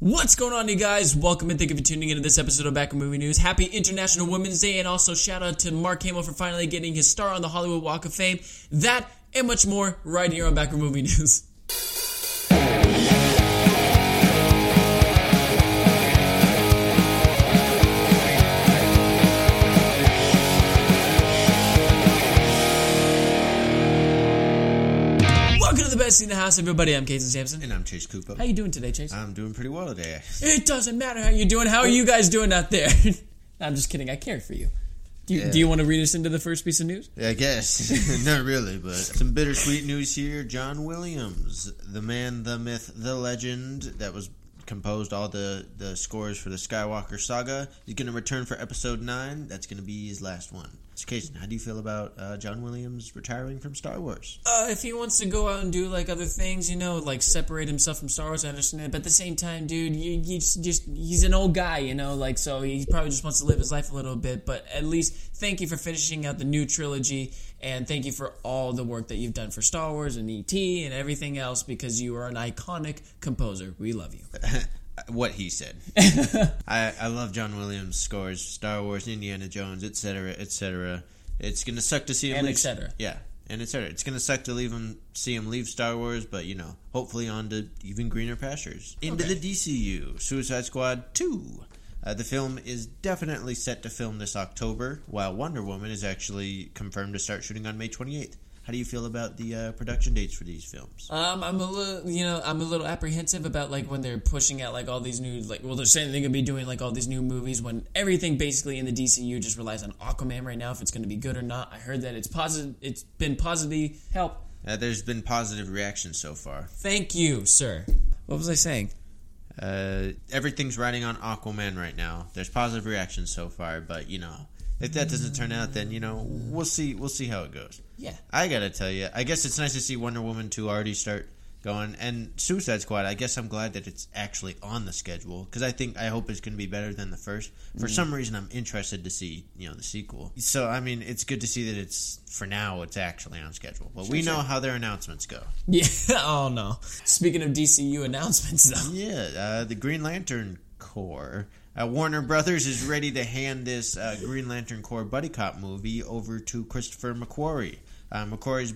What's going on, you guys? Welcome and thank you for tuning into this episode of Back Movie News. Happy International Women's Day, and also shout out to Mark Hamill for finally getting his star on the Hollywood Walk of Fame. That and much more right here on Back Movie News. to the best seat in the house, everybody. I'm Casey Sampson. And I'm Chase Cooper. How you doing today, Chase? I'm doing pretty well today. It doesn't matter how you're doing. How are you guys doing out there? I'm just kidding. I care for you. Do you, Yeah. do you want to read us into the first piece of news? I guess. Not really, but some bittersweet news here. John Williams, the man, the myth, the legend that was composed all the, the scores for the Skywalker saga. is going to return for episode 9. That's going to be his last one. So, Casey, how do you feel about uh, John Williams retiring from Star Wars? Uh, if he wants to go out and do like other things, you know, like separate himself from Star Wars, I understand. But at the same time, dude, you, you just, just he's an old guy, you know, like so he probably just wants to live his life a little bit. But at least thank you for finishing out the new trilogy, and thank you for all the work that you've done for Star Wars and ET and everything else because you are an iconic composer. We love you. what he said. I, I love John Williams' scores, Star Wars, Indiana Jones, etc., etc. It's gonna suck to see him And leave. et cetera. Yeah, and etc. It's gonna suck to leave him, see him leave Star Wars, but you know, hopefully on to even greener pastures. Into Okay. the DCU, Suicide Squad two. Uh, the film is definitely set to film this October, while Wonder Woman is actually confirmed to start shooting on May 28th. How do you feel about the uh, production dates for these films? Um, I'm a little, you know, I'm a little apprehensive about like when they're pushing out like all these new, like, well, they're saying they're gonna be doing like all these new movies when everything basically in the DCU just relies on Aquaman right now if it's gonna be good or not. I heard that it's positive, it's been positively help. Uh, there's been positive reactions so far. Thank you, sir. What was I saying? Uh, everything's riding on Aquaman right now. There's positive reactions so far, but you know, if that doesn't turn out, then you know we'll see. We'll see how it goes. Yeah. I gotta tell you, I guess it's nice to see Wonder Woman two already start going, and Suicide Squad. I guess I'm glad that it's actually on the schedule because I think I hope it's gonna be better than the first. For some reason, I'm interested to see you know the sequel. So I mean, it's good to see that it's for now it's actually on schedule. But we know how their announcements go. Yeah. Oh no. Speaking of DCU announcements, though. Yeah, uh, the Green Lantern Corps. Uh, Warner Brothers is ready to hand this uh, Green Lantern Corps buddy cop movie over to Christopher McQuarrie. Uh, McQuarrie is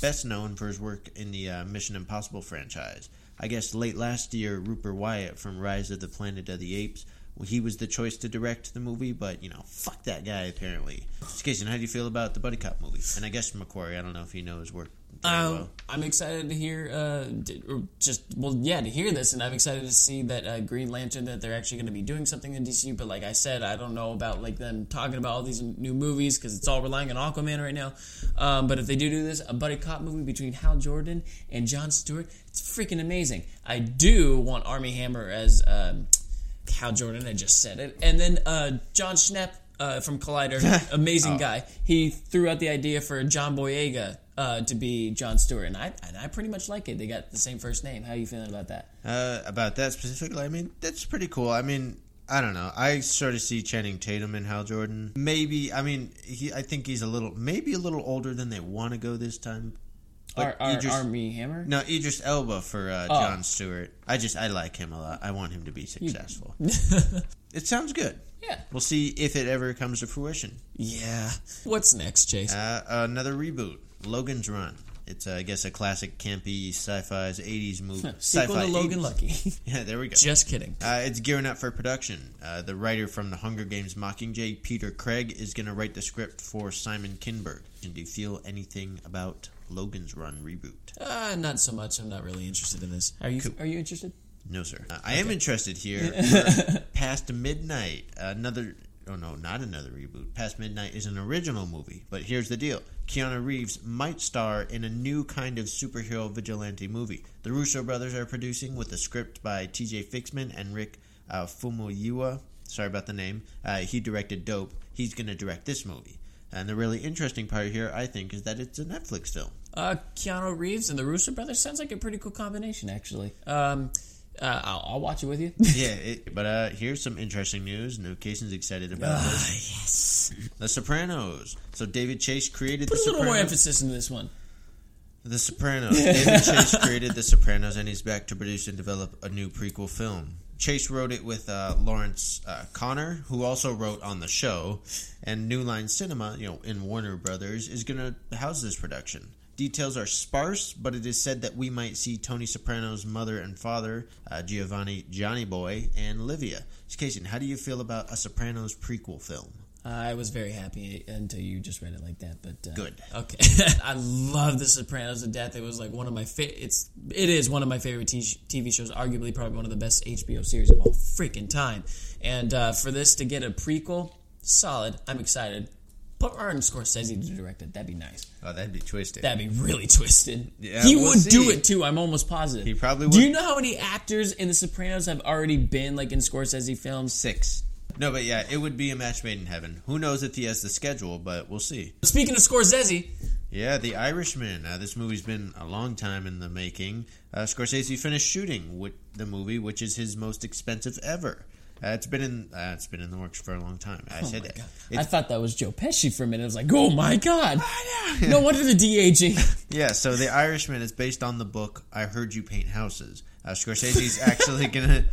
best known for his work in the uh, Mission Impossible franchise. I guess late last year, Rupert Wyatt from Rise of the Planet of the Apes, he was the choice to direct the movie, but you know, fuck that guy apparently. Jason, how do you feel about the buddy cop movie? And I guess McQuarrie, I don't know if he knows his work. Um, well. I'm excited to hear, uh, just well, yeah, to hear this, and I'm excited to see that uh, Green Lantern that they're actually going to be doing something in DC. But like I said, I don't know about like them talking about all these new movies because it's all relying on Aquaman right now. Um, but if they do do this, a buddy cop movie between Hal Jordan and John Stewart, it's freaking amazing. I do want Armie Hammer as um, Hal Jordan. I just said it, and then uh, Jon Schnepp. Uh, from Collider, amazing guy. He threw out the idea for John Boyega uh, to be John Stewart, and I and I pretty much like it. They got the same first name. How are you feeling about that? Uh, about that specifically, I mean, that's pretty cool. I mean, I don't know. I sort of see Channing Tatum and Hal Jordan. Maybe, I mean, he. I think he's a little, maybe a little older than they want to go this time. Our, But our Idris- Armie Hammer. No, Idris Elba for uh, Oh. John Stewart. I just, I like him a lot. I want him to be successful. it sounds good. Yeah. We'll see if it ever comes to fruition. Yeah. What's next, Chase? Uh, another reboot, Logan's Run. It's, uh, I guess, a classic campy sci-fi's '80s movie. Sequel to sci-fi Logan 80s. Lucky. Yeah, there we go. Just kidding. Uh, it's gearing up for production. Uh, the writer from The Hunger Games Mockingjay, Peter Craig, is going to write the script for Simon Kinberg. And do you feel anything about Logan's Run reboot? Uh, not so much. I'm not really interested in this. Are you? Are you interested? No, sir. Uh, I am interested here. Past Midnight, another. Oh no, not another reboot. Past Midnight is an original movie, but here's the deal: Keanu Reeves might star in a new kind of superhero vigilante movie. The Russo brothers are producing with a script by T.J. Fixman and Rick uh. Sorry about the name. Uh, he directed Dope. He's going to direct this movie. And the really interesting part here, I think, is that it's a Netflix film. Uh, Keanu Reeves and the Russo brothers sounds like a pretty cool combination, actually. Um, uh, I'll, I'll watch it with you. yeah, it, but uh, here's some interesting news. No Cason's excited about this. yes. The Sopranos. So David Chase created Put The a little more Sopranos. emphasis into this one. The Sopranos. David Chase created The Sopranos, and he's back to produce and develop a new prequel film. Chase wrote it with uh, Lawrence uh, Konner, who also wrote on the show, and New Line Cinema, you know, in Warner Brothers, is going to house this production. Details are sparse, but it is said that we might see Tony Soprano's mother and father, uh, Giovanni Johnny Boy, and Livia. Casey, how do you feel about a Sopranos prequel film? I was very happy until you just read it like that. But uh, Good. Okay, I love The Sopranos to death. It was like one of my fa- it's it is one of my favorite t- TV shows. Arguably, probably one of the best HBO series of all freaking time. And uh, for this to get a prequel, solid. I'm excited. Put Martin Scorsese to direct it. That'd be nice. Oh, that'd be twisted. That'd be really twisted. Yeah, he we'll would do it too. I'm almost positive. He probably would. Do you know how many actors in The Sopranos have already been like in Scorsese films? Six. No, but yeah, it would be a match made in heaven. Who knows if he has the schedule, but we'll see. Speaking of Scorsese, Yeah, The Irishman. Uh, this movie's been a long time in the making. Uh, Scorsese finished shooting with the movie, which is his most expensive ever. Uh, it's been in uh, it's been in the works for a long time. I Oh said that. I thought that was Joe Pesci for a minute. I was like, oh my god. no wonder the aging. yeah, so The Irishman is based on the book I Heard You Paint Houses. Uh, Scorsese's actually gonna.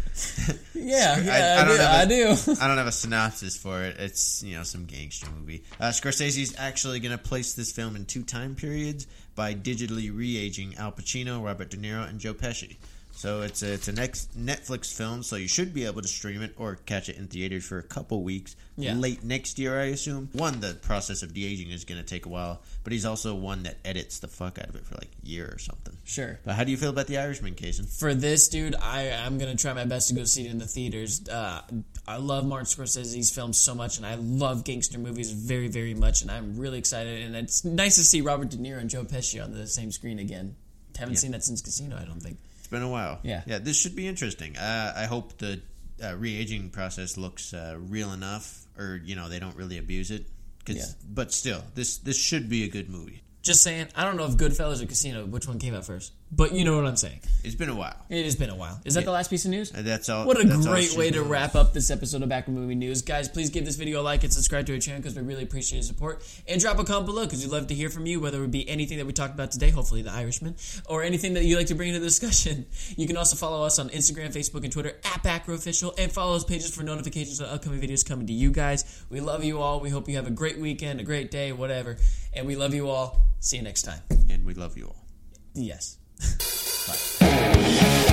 Yeah, I- yeah, I, I don't do. have a- I do. I don't have a synopsis for it. It's you know some gangster movie. Uh, Scorsese's actually going to place this film in two time periods by digitally re-aging Al Pacino, Robert De Niro, and Joe Pesci. So it's a, it's a next Netflix film, so you should be able to stream it or catch it in theaters for a couple weeks. Yeah. Late next year, I assume. One, the process of de aging is going to take a while, but he's also one that edits the fuck out of it for like a year or something. Sure. But how do you feel about The Irishman, Kaysen? For this, dude, I am gonna try my best to go see it in the theaters. Uh, I love Martin Scorsese's films so much, and I love gangster movies very, very much, and I'm really excited. And it's nice to see Robert De Niro and Joe Pesci on the same screen again. Haven't seen that since Casino, I don't think. It's been a while. Yeah. Yeah, this should be interesting. Uh, I hope the uh, re aging process looks uh, real enough, or, you know, they don't really abuse it. 'Cause- Yeah. But still, this this should be a good movie. Just saying, I don't know if Goodfellas or Casino, which one came out first, but you know what I'm saying. It's been a while. It has been a while. Is that the last piece of news? That's all. What a great way to wrap up this episode of Back Row Movie News. Guys, please give this video a like and subscribe to our channel because we really appreciate your support. And drop a comment below because we'd love to hear from you, whether it be anything that we talked about today, hopefully The Irishman, or anything that you'd like to bring into the discussion. You can also follow us on Instagram, Facebook, and Twitter at BackRowOfficial and follow those pages for notifications of upcoming videos coming to you guys. We love you all. We hope you have a great weekend, a great day, whatever. And we love you all. See you next time. And we love you all. Yes. Bye.